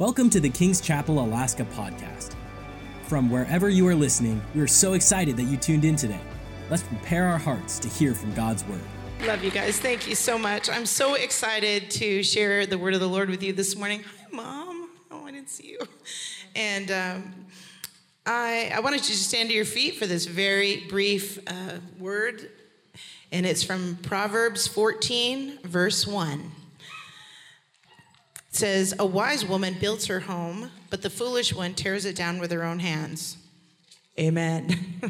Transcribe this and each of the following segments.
Welcome to the King's Chapel Alaska podcast. From wherever you are listening, we are so excited that you tuned in today. Let's prepare our hearts to hear from God's word. Love you guys. Thank you so much. I'm so excited to share the word of the Lord with you this morning. Hi, Mom. Oh, I didn't see you. And um, I, I wanted you to stand to your feet for this very brief uh, word. And it's from Proverbs 14, verse 1. It says, A wise woman builds her home, but the foolish one tears it down with her own hands. Amen.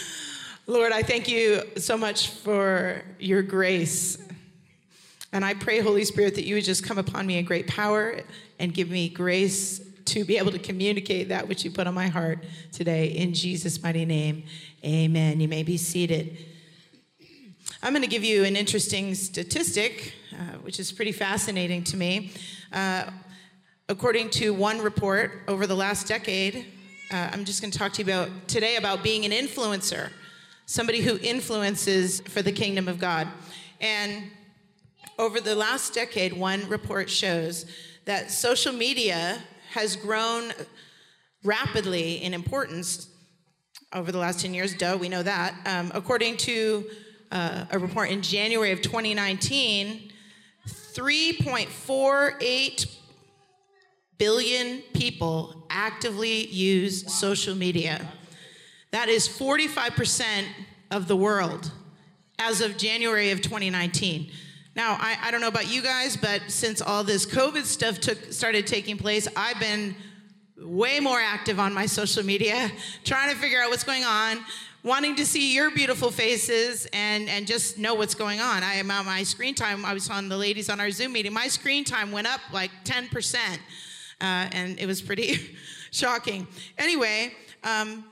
Lord, I thank you so much for your grace. And I pray, Holy Spirit, that you would just come upon me in great power and give me grace to be able to communicate that which you put on my heart today. In Jesus' mighty name, amen. You may be seated. I'm going to give you an interesting statistic, uh, which is pretty fascinating to me. Uh, according to one report over the last decade, uh, I'm just going to talk to you about today about being an influencer, somebody who influences for the kingdom of God. And over the last decade, one report shows that social media has grown rapidly in importance over the last 10 years. Duh, we know that. Um, according to uh, a report in January of 2019, 3.48 billion people actively use social media. That is 45% of the world as of January of 2019. Now, I, I, don't know about you guys, but since all this COVID stuff took, started taking place, I've been way more active on my social media, trying to figure out what's going on wanting to see your beautiful faces and, and just know what's going on. I am on my screen time. I was on the ladies on our Zoom meeting. My screen time went up like 10%, uh, and it was pretty shocking. Anyway, um,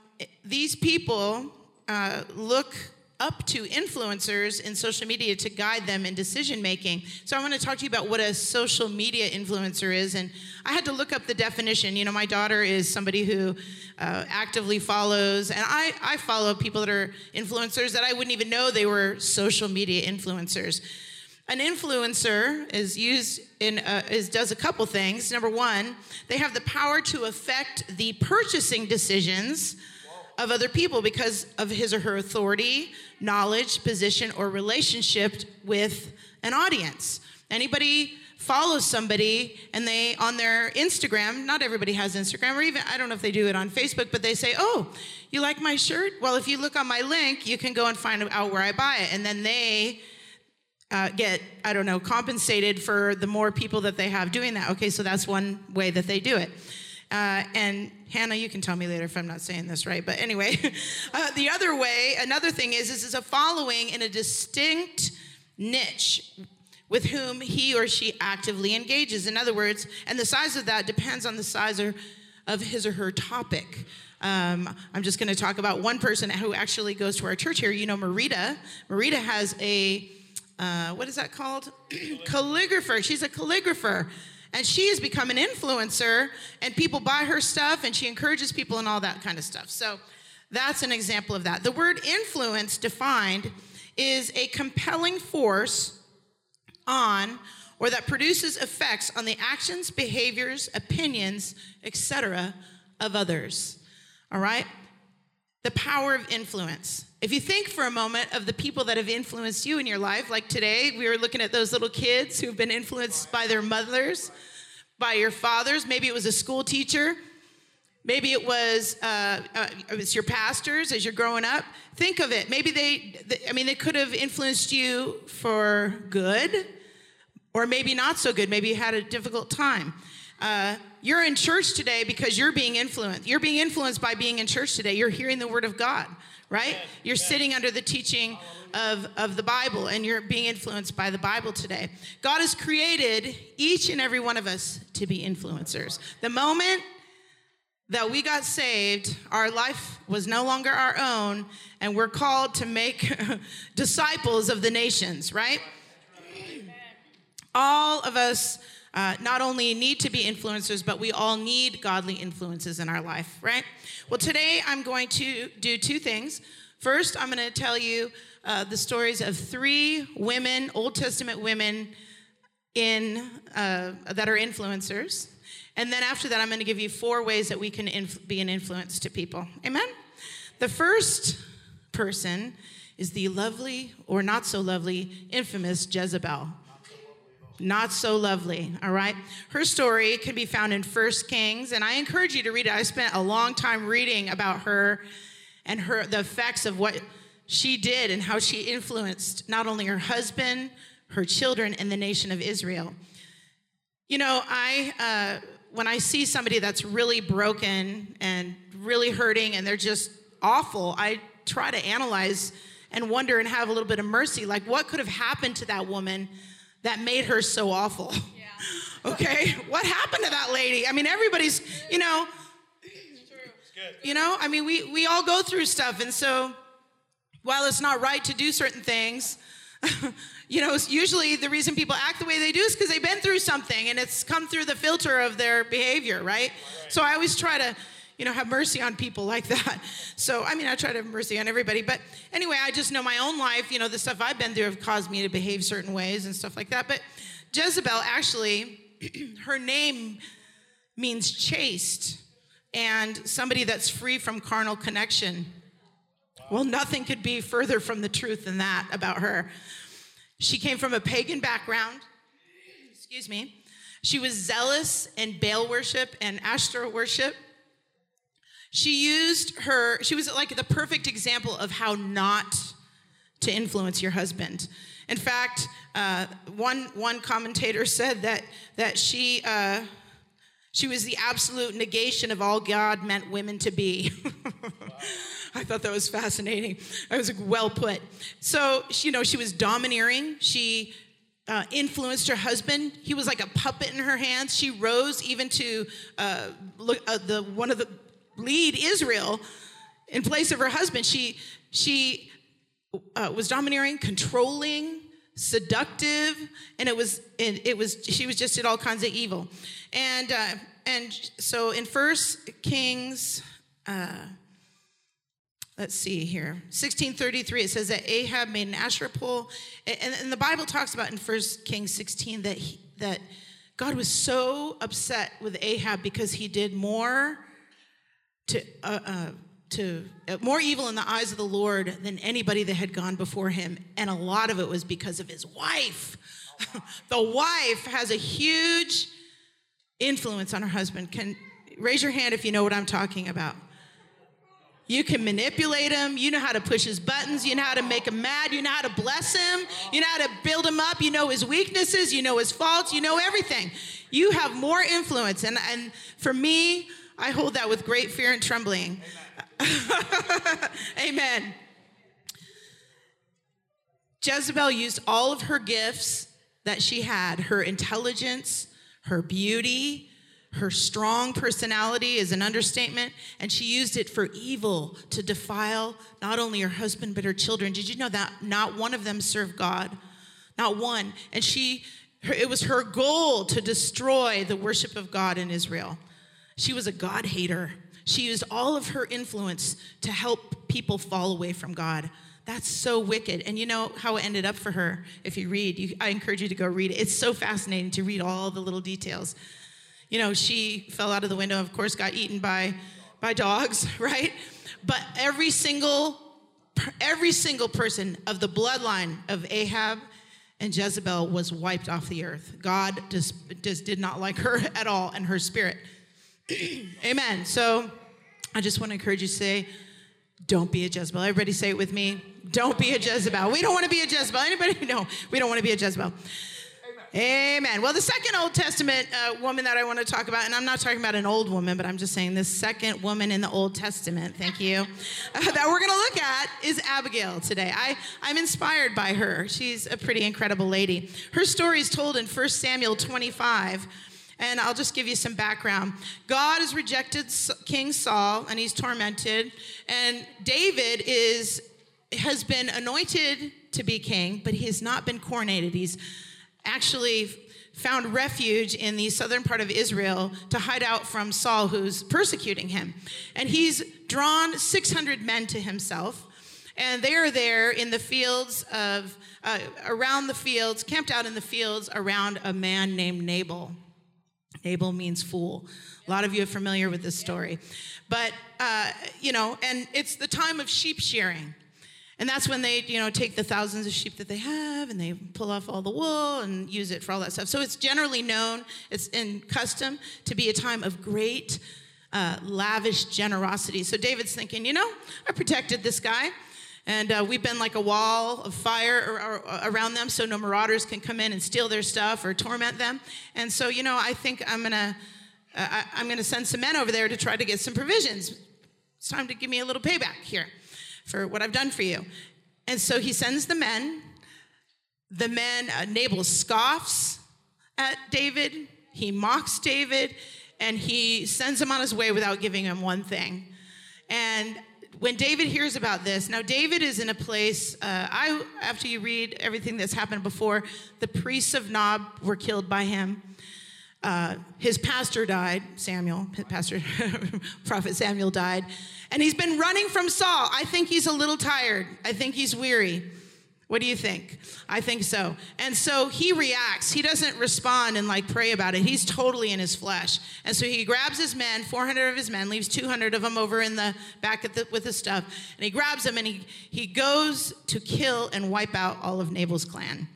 these people uh, look up to influencers in social media to guide them in decision making. So I want to talk to you about what a social media influencer is. And I had to look up the definition. You know, my daughter is somebody who uh, actively follows, and I, I follow people that are influencers that I wouldn't even know they were social media influencers. An influencer is used in uh, is does a couple things. Number one, they have the power to affect the purchasing decisions of other people because of his or her authority, knowledge, position, or relationship with an audience. Anybody follows somebody and they on their Instagram, not everybody has Instagram, or even I don't know if they do it on Facebook, but they say, Oh, you like my shirt? Well, if you look on my link, you can go and find out where I buy it. And then they uh, get, I don't know, compensated for the more people that they have doing that. Okay, so that's one way that they do it. Uh, and Hannah, you can tell me later if I'm not saying this right. But anyway, uh, the other way, another thing is, is, is a following in a distinct niche with whom he or she actively engages. In other words, and the size of that depends on the size of his or her topic. Um, I'm just going to talk about one person who actually goes to our church here. You know, Marita. Marita has a, uh, what is that called? calligrapher. She's a calligrapher. And she has become an influencer, and people buy her stuff, and she encourages people and all that kind of stuff. So that's an example of that. The word influence defined is a compelling force on or that produces effects on the actions, behaviors, opinions, etc. of others. All right? The power of influence. If you think for a moment of the people that have influenced you in your life, like today, we were looking at those little kids who've been influenced by their mothers, by your fathers. Maybe it was a school teacher. Maybe it was uh, uh, it was your pastors as you're growing up. Think of it. Maybe they, they, I mean, they could have influenced you for good, or maybe not so good. Maybe you had a difficult time. Uh, you're in church today because you're being influenced. You're being influenced by being in church today. You're hearing the word of God right? You're sitting under the teaching of, of the Bible and you're being influenced by the Bible today. God has created each and every one of us to be influencers. The moment that we got saved, our life was no longer our own, and we're called to make disciples of the nations, right? All of us uh, not only need to be influencers, but we all need godly influences in our life, right? Well, today I'm going to do two things. First, I'm going to tell you uh, the stories of three women, Old Testament women, in uh, that are influencers. And then after that, I'm going to give you four ways that we can inf- be an influence to people. Amen? The first person is the lovely or not so lovely, infamous Jezebel. Not so lovely, all right? Her story can be found in First Kings, and I encourage you to read it. I spent a long time reading about her and her the effects of what she did and how she influenced not only her husband, her children, and the nation of Israel. You know, I uh, when I see somebody that's really broken and really hurting and they're just awful, I try to analyze and wonder and have a little bit of mercy. Like, what could have happened to that woman that made her so awful? Yeah. okay, what happened to that lady? I mean, everybody's, you know, you know, I mean, we we all go through stuff, and so while it's not right to do certain things. you know, usually the reason people act the way they do is because they've been through something and it's come through the filter of their behavior, right? right? So I always try to you know, have mercy on people like that. So, I mean, I try to have mercy on everybody. But anyway, I just know my own life, you know, the stuff I've been through have caused me to behave certain ways and stuff like that. But Jezebel, actually, her name means chaste and somebody that's free from carnal connection. Well, nothing could be further from the truth than that about her. She came from a pagan background. Excuse me. She was zealous in Baal worship and Ashtoreth worship. She used her, she was like the perfect example of how not to influence your husband. In fact, uh, one, one commentator said that, that she, uh, she was the absolute negation of all God meant women to be. I thought that was fascinating. I was like, well put. So, you know, she was domineering. She uh, influenced her husband. He was like a puppet in her hands. She rose even to uh, look, uh, the one of the lead Israel in place of her husband. She, she uh, was domineering, controlling, seductive, and it was, it, it was, she was just did all kinds of evil. And, uh, and so in First Kings, uh, let's see here 1633 it says that ahab made an asherah pole and, and the bible talks about in First kings 16 that he, that god was so upset with ahab because he did more to, uh, uh, to uh, more evil in the eyes of the Lord than anybody that had gone before him. And a lot of it was because of his wife. the wife has a huge influence on her husband. Can raise your hand if you know what I'm talking about. You can manipulate him. You know how to push his buttons. You know how to make him mad. You know how to bless him. You know how to build him up. You know his weaknesses. You know his faults. You know everything. You have more influence. And, and for me, I hold that with great fear and trembling. Amen. Amen. Jezebel used all of her gifts that she had her intelligence, her beauty, her strong personality is an understatement, and she used it for evil to defile not only her husband but her children. Did you know that not one of them served God? Not one. And she it was her goal to destroy the worship of God in Israel. She was a God hater. She used all of her influence to help people fall away from God. That's so wicked. And you know how it ended up for her if you read. You, I encourage you to go read it. It's so fascinating to read all the little details. You know, she fell out of the window, of course, got eaten by, by dogs, right? But every single every single person of the bloodline of Ahab and Jezebel was wiped off the earth. God just, just did not like her at all and her spirit. Amen. So I just want to encourage you to say, don't be a Jezebel. Everybody say it with me. Don't be a Jezebel. We don't want to be a Jezebel. Anybody? No, we don't want to be a Jezebel. Amen. Amen. Well, the second Old Testament uh, woman that I want to talk about, and I'm not talking about an old woman, but I'm just saying this second woman in the Old Testament, thank you, uh, that we're going to look at is Abigail today. I, I'm inspired by her. She's a pretty incredible lady. Her story is told in 1 Samuel 25 and I'll just give you some background. God has rejected King Saul and he's tormented. And David is has been anointed to be king, but he has not been coronated. He's actually found refuge in the southern part of Israel to hide out from Saul, who's persecuting him. And he's drawn 600 men to himself. And they are there in the fields of, uh, around the fields, camped out in the fields around a man named Nabal. Nabal means fool. A lot of you are familiar with this story. But, uh, you know, and it's the time of sheep shearing. And that's when they, you know, take the thousands of sheep that they have and they pull off all the wool and use it for all that stuff. So it's generally known, it's in custom to be a time of great, uh, lavish generosity. So David's thinking, you know, I protected this guy. And uh, we've been like a wall of fire around them so no marauders can come in and steal their stuff or torment them. And so, you know, I think I'm going to. Uh, I'm going to send some men over there to try to get some provisions. It's time to give me a little payback here for what I've done for you. And so he sends the men. The men, uh, Nabal scoffs at David, he mocks David, and he sends him on his way without giving him one thing. And when David hears about this, now David is in a place. Uh, I after you read everything that's happened before, the priests of Nob were killed by him. Uh, his pastor died, Samuel, pastor, prophet Samuel died, and he's been running from Saul. I think he's a little tired. I think he's weary. What do you think? I think so. And so he reacts. He doesn't respond and like pray about it. He's totally in his flesh. And so he grabs his men, 400 of his men, leaves 200 of them over in the back the, with the stuff. And he grabs them and he, he goes to kill and wipe out all of Nabal's clan.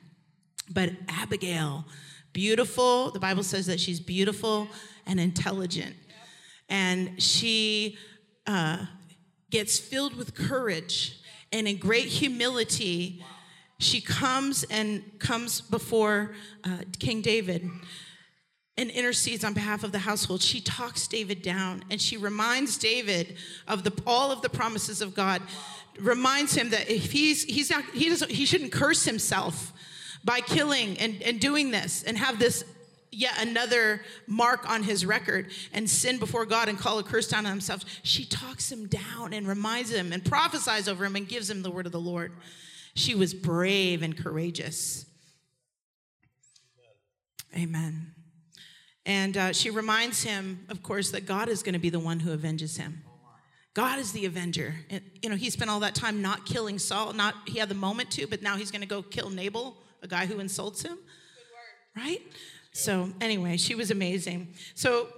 But Abigail, beautiful. The Bible says that she's beautiful and intelligent. And she uh, gets filled with courage and in great humility. She comes and comes before uh, King David and intercedes on behalf of the household. She talks David down and she reminds David of the, all of the promises of God. Reminds him that if he's he's not he doesn't he shouldn't curse himself by killing and, and doing this and have this yet another mark on his record and sin before God and call a curse down on himself. She talks him down and reminds him and prophesies over him and gives him the word of the Lord. She was brave and courageous. Amen. And uh, she reminds him, of course, that God is going to be the one who avenges him. God is the avenger. And, you know, he spent all that time not killing Saul. Not he had the moment to, but now he's going to go kill Nabal a guy who insults him. Right? So, anyway, she was amazing. So,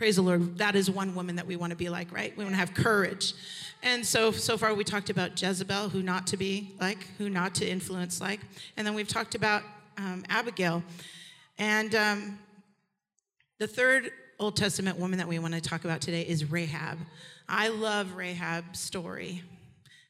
praise the Lord. That is one woman that we want to be like, right? We want to have courage. And so, so far we talked about Jezebel, who not to be like, who not to influence like. And then we've talked about um, Abigail. And um, the third Old Testament woman that we want to talk about today is Rahab. I love Rahab's story.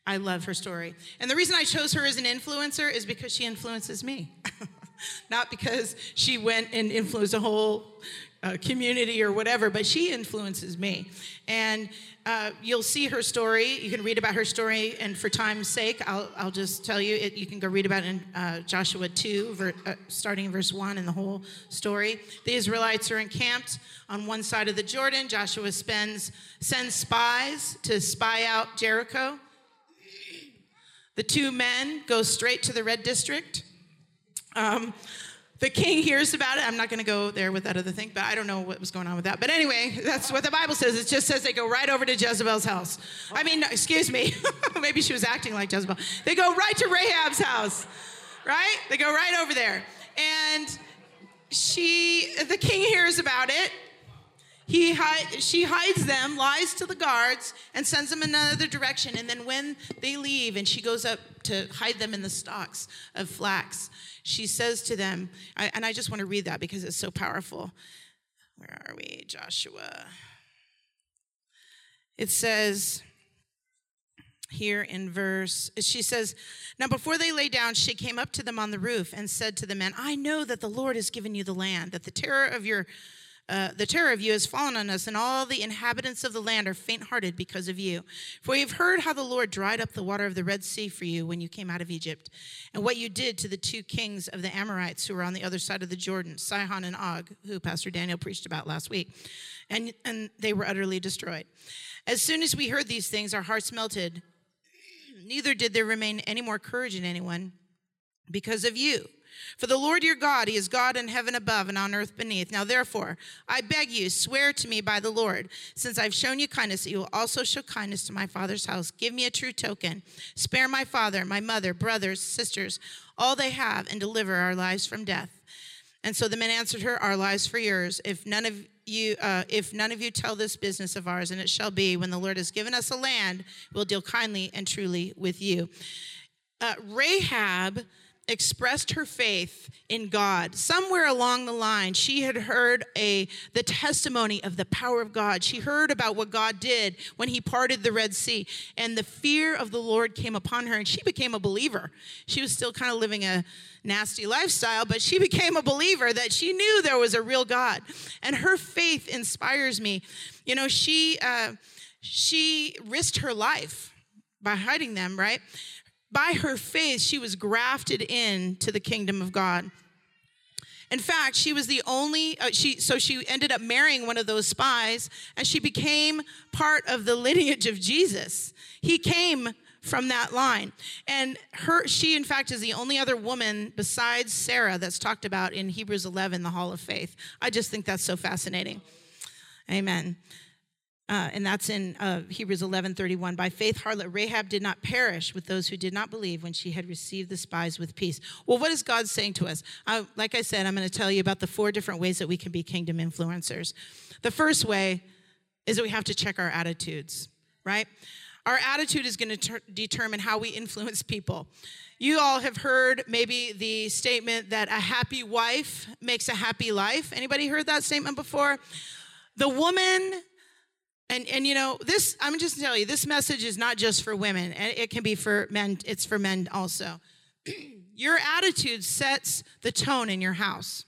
I love her story. And the reason I chose her as an influencer is because she influences me. Not because she went and influenced a whole uh, community or whatever, but she influences me. And uh, you'll see her story. You can read about her story, and for time's sake, I'll, I'll just tell you it, you can go read about in uh, Joshua 2, ver, uh, starting in verse 1, and the whole story. The Israelites are encamped on one side of the Jordan. Joshua spends, sends spies to spy out Jericho. The two men go straight to the red district. Um, the king hears about it. I'm not going to go there with that other thing, but I don't know what was going on with that. But anyway, that's what the Bible says. It just says they go right over to Jezebel's house. I mean, excuse me. Maybe she was acting like Jezebel. They go right to Rahab's house, right? They go right over there. And she, the king hears about it he she hides them, lies to the guards, and sends them in another direction. And then when they leave and she goes up to hide them in the stalks of flax, she says to them, I, and I just want to read that because it's so powerful. Where are we? Joshua. It says, here in verse, she says, Now before they lay down, she came up to them on the roof and said to the men, I know that the Lord has given you the land, that the terror of your uh, the terror of you has fallen on us, and all the inhabitants of the land are faint hearted because of you. For we have heard how the Lord dried up the water of the Red Sea for you when you came out of Egypt, and what you did to the two kings of the Amorites who were on the other side of the Jordan, Sihon and Og, who Pastor Daniel preached about last week. And, and they were utterly destroyed. As soon as we heard these things, our hearts melted. Neither did there remain any more courage in anyone because of you. For the Lord your God, he is God in heaven above and on earth beneath. Now therefore, I beg you, swear to me by the Lord, since I've shown you kindness, that you will also show kindness to my father's house. Give me a true token. Spare my father, my mother, brothers, sisters, all they have, and deliver our lives from death. And so the men answered her, Our lives for yours. If none of you, uh, if none of you tell this business of ours, and it shall be when the Lord has given us a land, we'll deal kindly and truly with you. Uh, Rahab expressed her faith in God. Somewhere along the line, she had heard a the testimony of the power of God. She heard about what God did when he parted the Red Sea, and the fear of the Lord came upon her and she became a believer. She was still kind of living a nasty lifestyle, but she became a believer that she knew there was a real God. And her faith inspires me. You know, she uh, she risked her life by hiding them, right? By her faith, she was grafted in to the kingdom of God. In fact, she was the only, uh, she, so she ended up marrying one of those spies and she became part of the lineage of Jesus. He came from that line. And her, she, in fact, is the only other woman besides Sarah that's talked about in Hebrews 11, the Hall of Faith. I just think that's so fascinating. Amen. Uh, and that's in uh, Hebrews 11 31. By faith, harlot Rahab did not perish with those who did not believe when she had received the spies with peace. Well, what is God saying to us? Uh, like I said, I'm going to tell you about the four different ways that we can be kingdom influencers. The first way is that we have to check our attitudes, right? Our attitude is going to ter- determine how we influence people. You all have heard maybe the statement that a happy wife makes a happy life. Anybody heard that statement before? The woman and and you know, this I'm just tell you, this message is not just for women, and it can be for men, it's for men also. your attitude sets the tone in your house.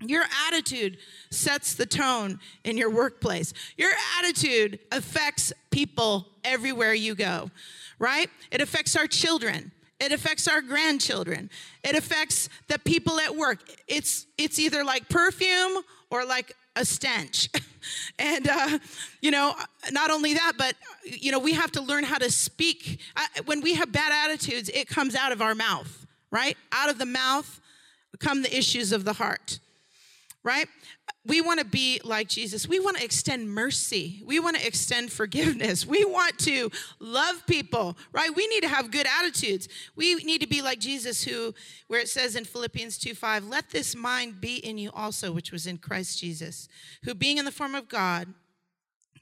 Your attitude sets the tone in your workplace. Your attitude affects people everywhere you go, right? It affects our children. It affects our grandchildren. It affects the people at work. It's it's either like perfume or like a stench. and, uh, you know, not only that, but, you know, we have to learn how to speak. when we have bad attitudes, it comes out of our mouth, right? Out of the mouth come the issues of the heart, right? we want to be like Jesus. We want to extend mercy. We want to extend forgiveness. We want to love people, right? We need to have good attitudes. We need to be like Jesus, who, where it says in Philippians 2 5, let this mind be in you also, which was in Christ Jesus, who being in the form of God,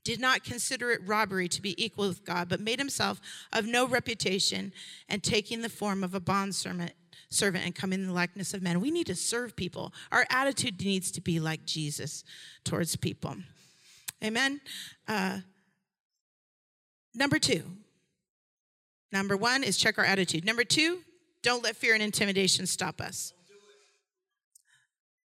did not consider it robbery to be equal with God, but made himself of no reputation, and taking the form of a bondservant servant and come in the likeness of men. We need to serve people. Our attitude needs to be like Jesus towards people. Amen. Uh, number two. Number one is check our attitude. Number two, don't let fear and intimidation stop us.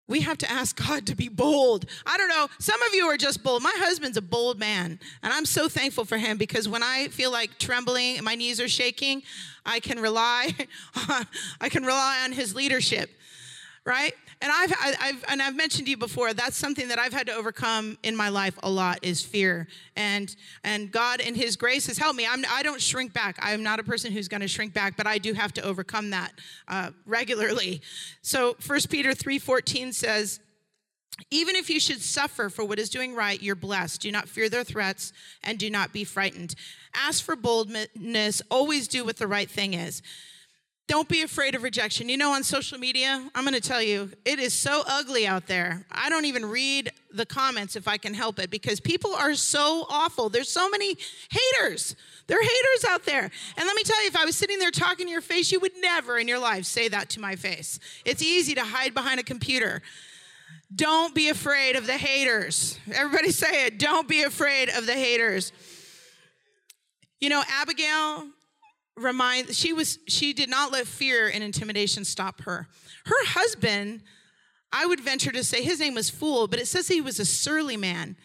We have to ask God to be bold. I don't know. Some of you are just bold. My husband's a bold man, and I'm so thankful for him because when I feel like trembling and my knees are shaking, I can rely I can rely on his leadership. Right? And I've, I've and I've mentioned to you before that's something that I've had to overcome in my life a lot is fear and and God in His grace has helped me. I'm I don't shrink back. I'm not a person who's going to shrink back, but I do have to overcome that uh, regularly. So 1 Peter three fourteen says. Even if you should suffer for what is doing right, you're blessed. Do not fear their threats and do not be frightened. Ask for boldness, always do what the right thing is. Don't be afraid of rejection. You know, on social media, I'm going to tell you, it is so ugly out there. I don't even read the comments if I can help it because people are so awful. There's so many haters. There are haters out there. And let me tell you, if I was sitting there talking to your face, you would never in your life say that to my face. It's easy to hide behind a computer. Don't be afraid of the haters. Everybody say it. Don't be afraid of the haters. You know, Abigail, remind she was she did not let fear and intimidation stop her. Her husband, I would venture to say his name was Fool, but it says he was a surly man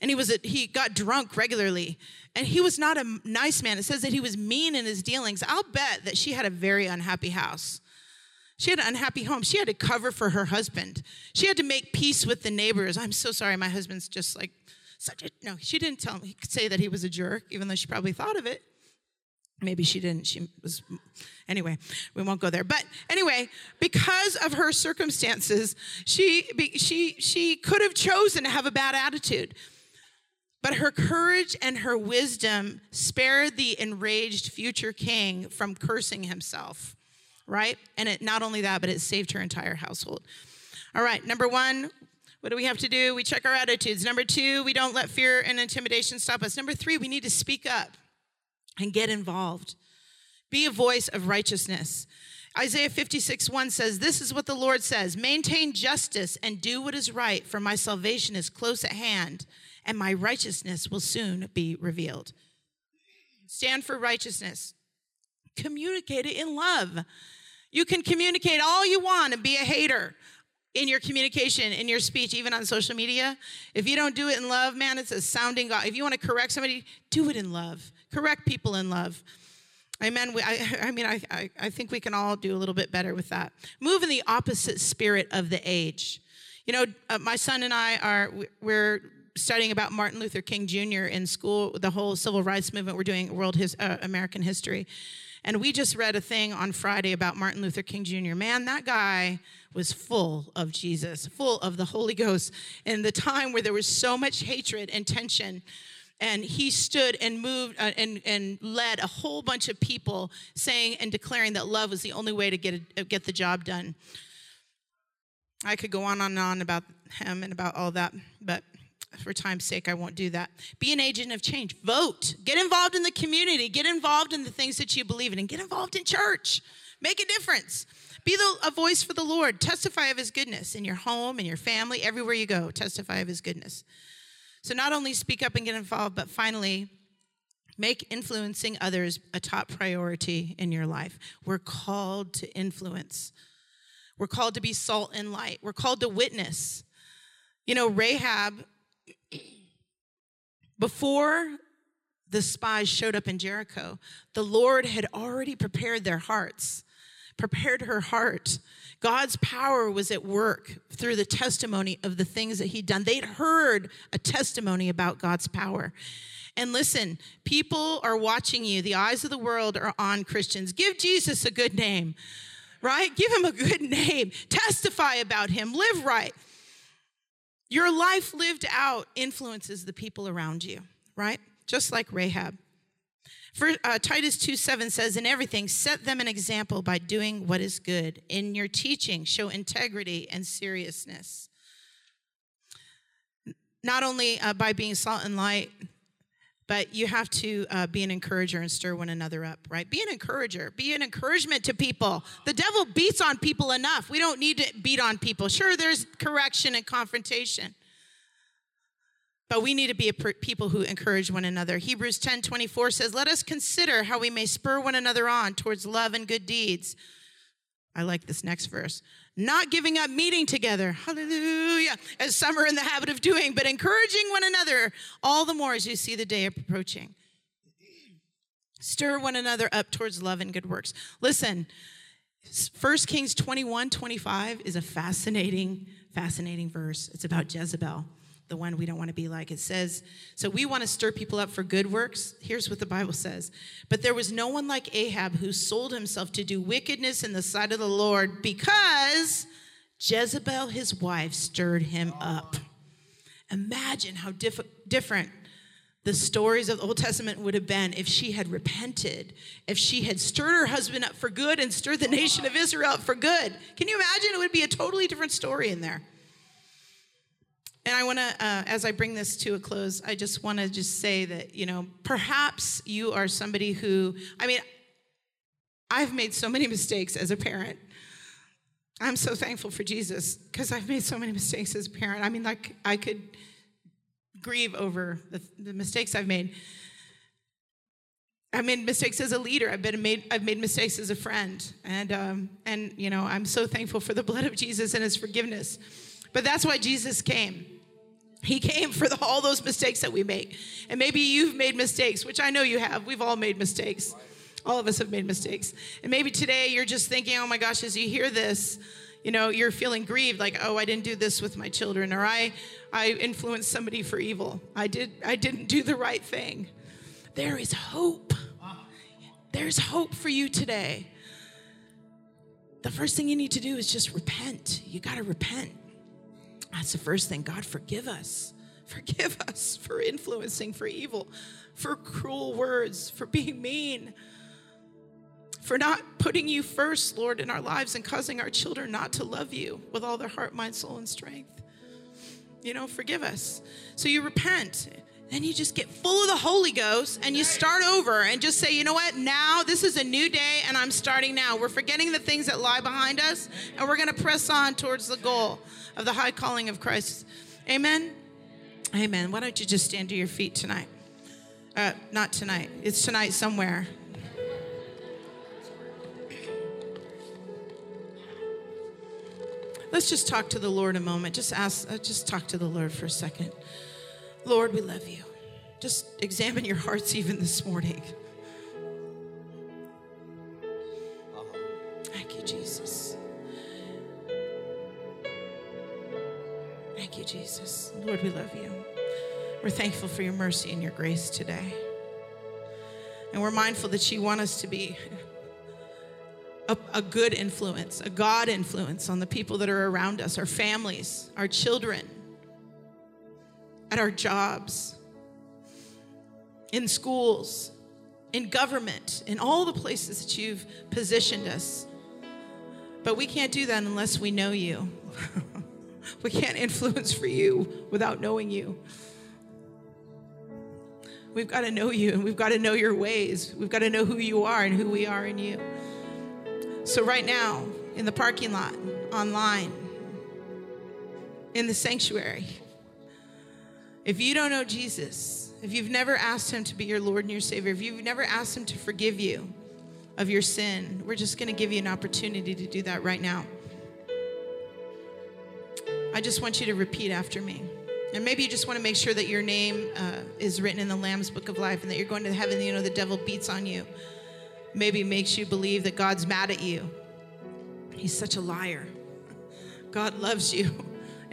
and he was a, he got drunk regularly and he was not a nice man. It says that he was mean in his dealings. I'll bet that she had a very unhappy house. She had an unhappy home. She had to cover for her husband. She had to make peace with the neighbors. I'm so sorry, my husband's just like such a no. She didn't tell me He could say that he was a jerk, even though she probably thought of it. Maybe she didn't. She was, anyway, we won't go there. But anyway, because of her circumstances, she, she, she could have chosen to have a bad attitude. But her courage and her wisdom spared the enraged future king from cursing himself, right? And it, not only that, but it saved her entire household. All right, number one, what do we have to do? We check our attitudes. Number two, we don't let fear and intimidation stop us. Number three, we need to speak up and get involved. Be a voice of righteousness. Isaiah 56 1 says, This is what the Lord says maintain justice and do what is right, for my salvation is close at hand, and my righteousness will soon be revealed. Stand for righteousness. Communicate it in love. You can communicate all you want and be a hater in your communication, in your speech, even on social media. If you don't do it in love, man, it's a sounding God. If you want to correct somebody, do it in love. Correct people in love. Amen. We, I, I mean, I, I, think we can all do a little bit better with that. Move in the opposite spirit of the age. You know, uh, my son and I are, we're studying about Martin Luther King Jr. in school, the whole civil rights movement. We're doing world his, uh, American history. And we just read a thing on Friday about Martin Luther King Jr. Man, that guy was full of Jesus, full of the Holy Ghost in the time where there was so much hatred and tension and he stood and moved uh, and, and led a whole bunch of people saying and declaring that love was the only way to get, a, get the job done. I could go on and on about him and about all that but for time's sake i won't do that. Be an agent of change. Vote. Get involved in the community. Get involved in the things that you believe in and get involved in church. Make a difference. Be the, a voice for the lord. Testify of his goodness in your home in your family everywhere you go. Testify of his goodness so not only speak up and get involved, but finally, make influencing others a top priority in your life. We're called to influence. We're called to be salt and light. We're called to witness. You know, Rahab, before the spies showed up in Jericho, the Lord had already prepared their hearts, prepared her heart God's power was at work through the testimony of the things that he'd done. They'd heard a testimony about God's power. And listen, people are watching you. The eyes of the world are on Christians. Give Jesus a good name, right? Give him a good name. Testify about him. Live right. Your life lived out influences the people around you, right? Just like Rahab. Uh, Titus 2 7 says, In everything, set them an example by doing what is good. In your teaching, show integrity and seriousness. Not only uh, by being salt and light, but you have to uh, be an encourager and stir one another up, right? Be an encourager. Be an encouragement to people. The devil beats on people enough. We don't need to beat on people. Sure, there's correction and confrontation. But we need to be people who encourage one another. Hebrews 10 24 says, Let us consider how we may spur one another on towards love and good deeds. I like this next verse. Not giving up meeting together, hallelujah, as some are in the habit of doing, but encouraging one another all the more as you see the day approaching. Stir one another up towards love and good works. Listen, 1 Kings 21 25 is a fascinating, fascinating verse. It's about Jezebel the one we don't want to be like. It says, so we want to stir people up for good works. Here's what the Bible says. But there was no one like Ahab who sold himself to do wickedness in the sight of the Lord because Jezebel, his wife, stirred him up. Imagine how diff- different the stories of the Old Testament would have been if she had repented, if she had stirred her husband up for good and stirred the nation of Israel up for good. Can you imagine? It would be a totally different story in there. And I want to, uh, as I bring this to a close, I just want to just say that, you know, perhaps you are somebody who, I mean, I've made so many mistakes as a parent. I'm so thankful for Jesus because I've made so many mistakes as a parent. I mean, like, I could grieve over the, the mistakes I've made. I've made mistakes as a leader. I've been made. I've made mistakes as a friend, and um, and you know I'm so thankful for the blood of Jesus and His forgiveness. But that's why Jesus came. He came for the, all those mistakes that we make. And maybe you've made mistakes, which I know you have. We've all made mistakes. All of us have made mistakes. And maybe today you're just thinking, oh my gosh, as you hear this, you know, you're feeling grieved, like, oh, I didn't do this with my children, or I, I influenced somebody for evil. I did, I didn't do the right thing. There is hope. There's hope for you today. The first thing you need to do is just repent. You got to repent. That's the first thing. God, forgive us. Forgive us for influencing for evil, for cruel words, for being mean, for not putting you first, Lord, in our lives and causing our children not to love you with all their heart, mind, soul, and strength. You know, forgive us. So you repent. Then you just get full of the Holy Ghost and you start over and just say, you know what? Now this is a new day and I'm starting now. We're forgetting the things that lie behind us and we're going to press on towards the goal of the high calling of Christ. Amen. Amen. Why don't you just stand to your feet tonight? Uh, not tonight. It's tonight somewhere. Let's just talk to the Lord a moment. Just ask, uh, just talk to the Lord for a second. Lord, we love you. Just examine your hearts even this morning. Thank you, Jesus. Thank you, Jesus. Lord, we love you. We're thankful for your mercy and your grace today. And we're mindful that you want us to be a, a, good influence, a God influence on the people that are around us, our families, our children, at our jobs, in schools, in government, in all the places that you've positioned us. But we can't do that unless we know you. we can't influence for you without knowing you. We've got to know you and we've got to know your ways. We've got to know who you are and who we are in you. So, right now, in the parking lot, online, in the sanctuary, if you don't know Jesus, if you've never asked him to be your Lord and your Savior, if you've never asked him to forgive you of your sin, we're just going to give you an opportunity to do that right now. I just want you to repeat after me. And maybe you just want to make sure that your name uh, is written in the Lamb's Book of Life and that you're going to heaven. You know, the devil beats on you maybe makes you believe that God's mad at you. He's such a liar. God loves you,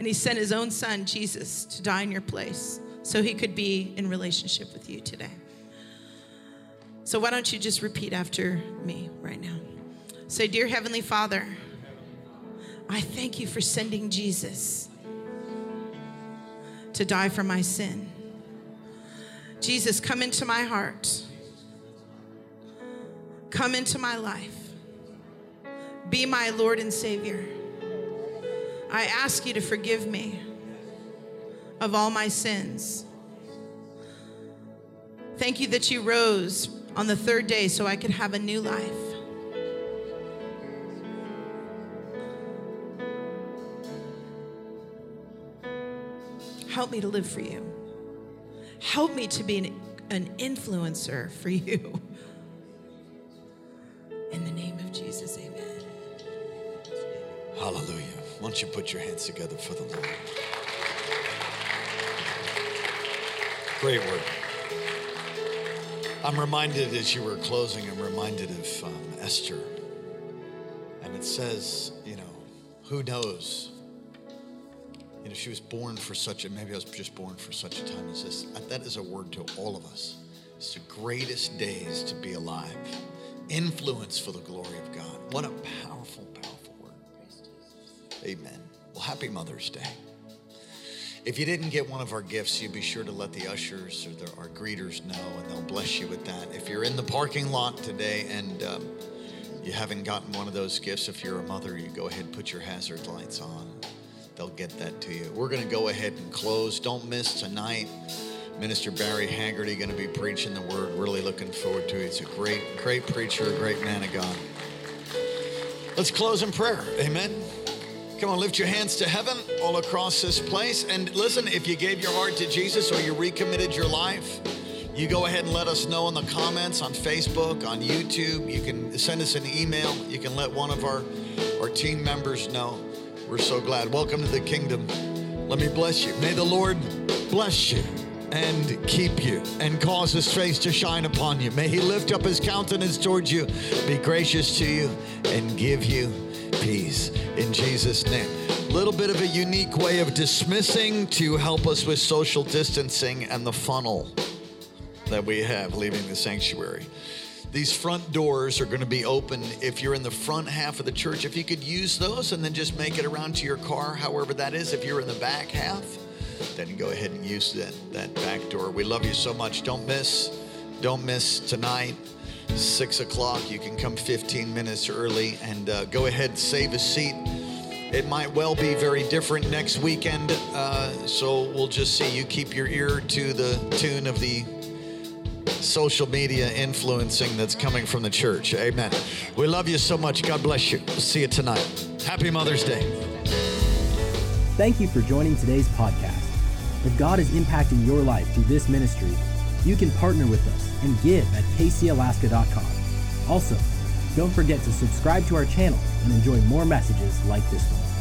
and He sent His own Son, Jesus, to die in your place so He could be in relationship with you today. So, why don't you just repeat after me right now? Say, Dear Heavenly Father, I thank you for sending Jesus to die for my sin. Jesus, come into my heart Come into my life. Be my Lord and Savior. I ask you to forgive me of all my sins. Thank you that you rose on the third day so I could have a new life. Help me to live for you. Help me to be an, an influencer for you. Why don't you put your hands together for the Lord? Great work. I'm reminded as you were closing, I'm reminded of um, Esther. And it says, you know, who knows? You know, she was born for such a, maybe I was just born for such a time as this. That is a word to all of us. It's the greatest days to be alive influence for the glory of God. What a word. Amen. Well, happy Mother's Day. If you didn't get one of our gifts, you be sure to let the ushers or the, our greeters know, and they'll bless you with that. If you're in the parking lot today and um, you haven't gotten one of those gifts, if you're a mother, you go ahead and put your hazard lights on. They'll get that to you. We're going to go ahead and close. Don't miss tonight. Minister Barry Haggerty going to be preaching the word. Really looking forward to it. He's a great, great preacher, a great man of God. Let's close in prayer. Amen. Come on, lift your hands to heaven all across this place. And listen, if you gave your heart to Jesus or you recommitted your life, you go ahead and let us know in the comments on Facebook, on YouTube. You can send us an email. You can let one of our, our team members know. We're so glad. Welcome to the kingdom. Let me bless you. May the Lord bless you and keep you and cause his face to shine upon you. May he lift up his countenance towards you, be gracious to you, and give you peace. In Jesus' name. Little bit of a unique way of dismissing to help us with social distancing and the funnel that we have leaving the sanctuary. These front doors are going to be open if you're in the front half of the church. If you could use those and then just make it around to your car, however that is. If you're in the back half, then go ahead and use that, that back door. We love you so much. Don't miss, don't miss tonight. 6 o'clock. You can come 15 minutes early and uh, go ahead, save a seat. It might well be very different next weekend, uh, so we'll just see. You keep your ear to the tune of the social media influencing that's coming from the church. Amen. We love you so much. God bless you. See you tonight. Happy Mother's Day. Thank you for joining today's podcast. If God is impacting your life through this ministry, you can partner with us and give at kcalaska.com. Also, don't forget to subscribe to our channel and enjoy more messages like this one.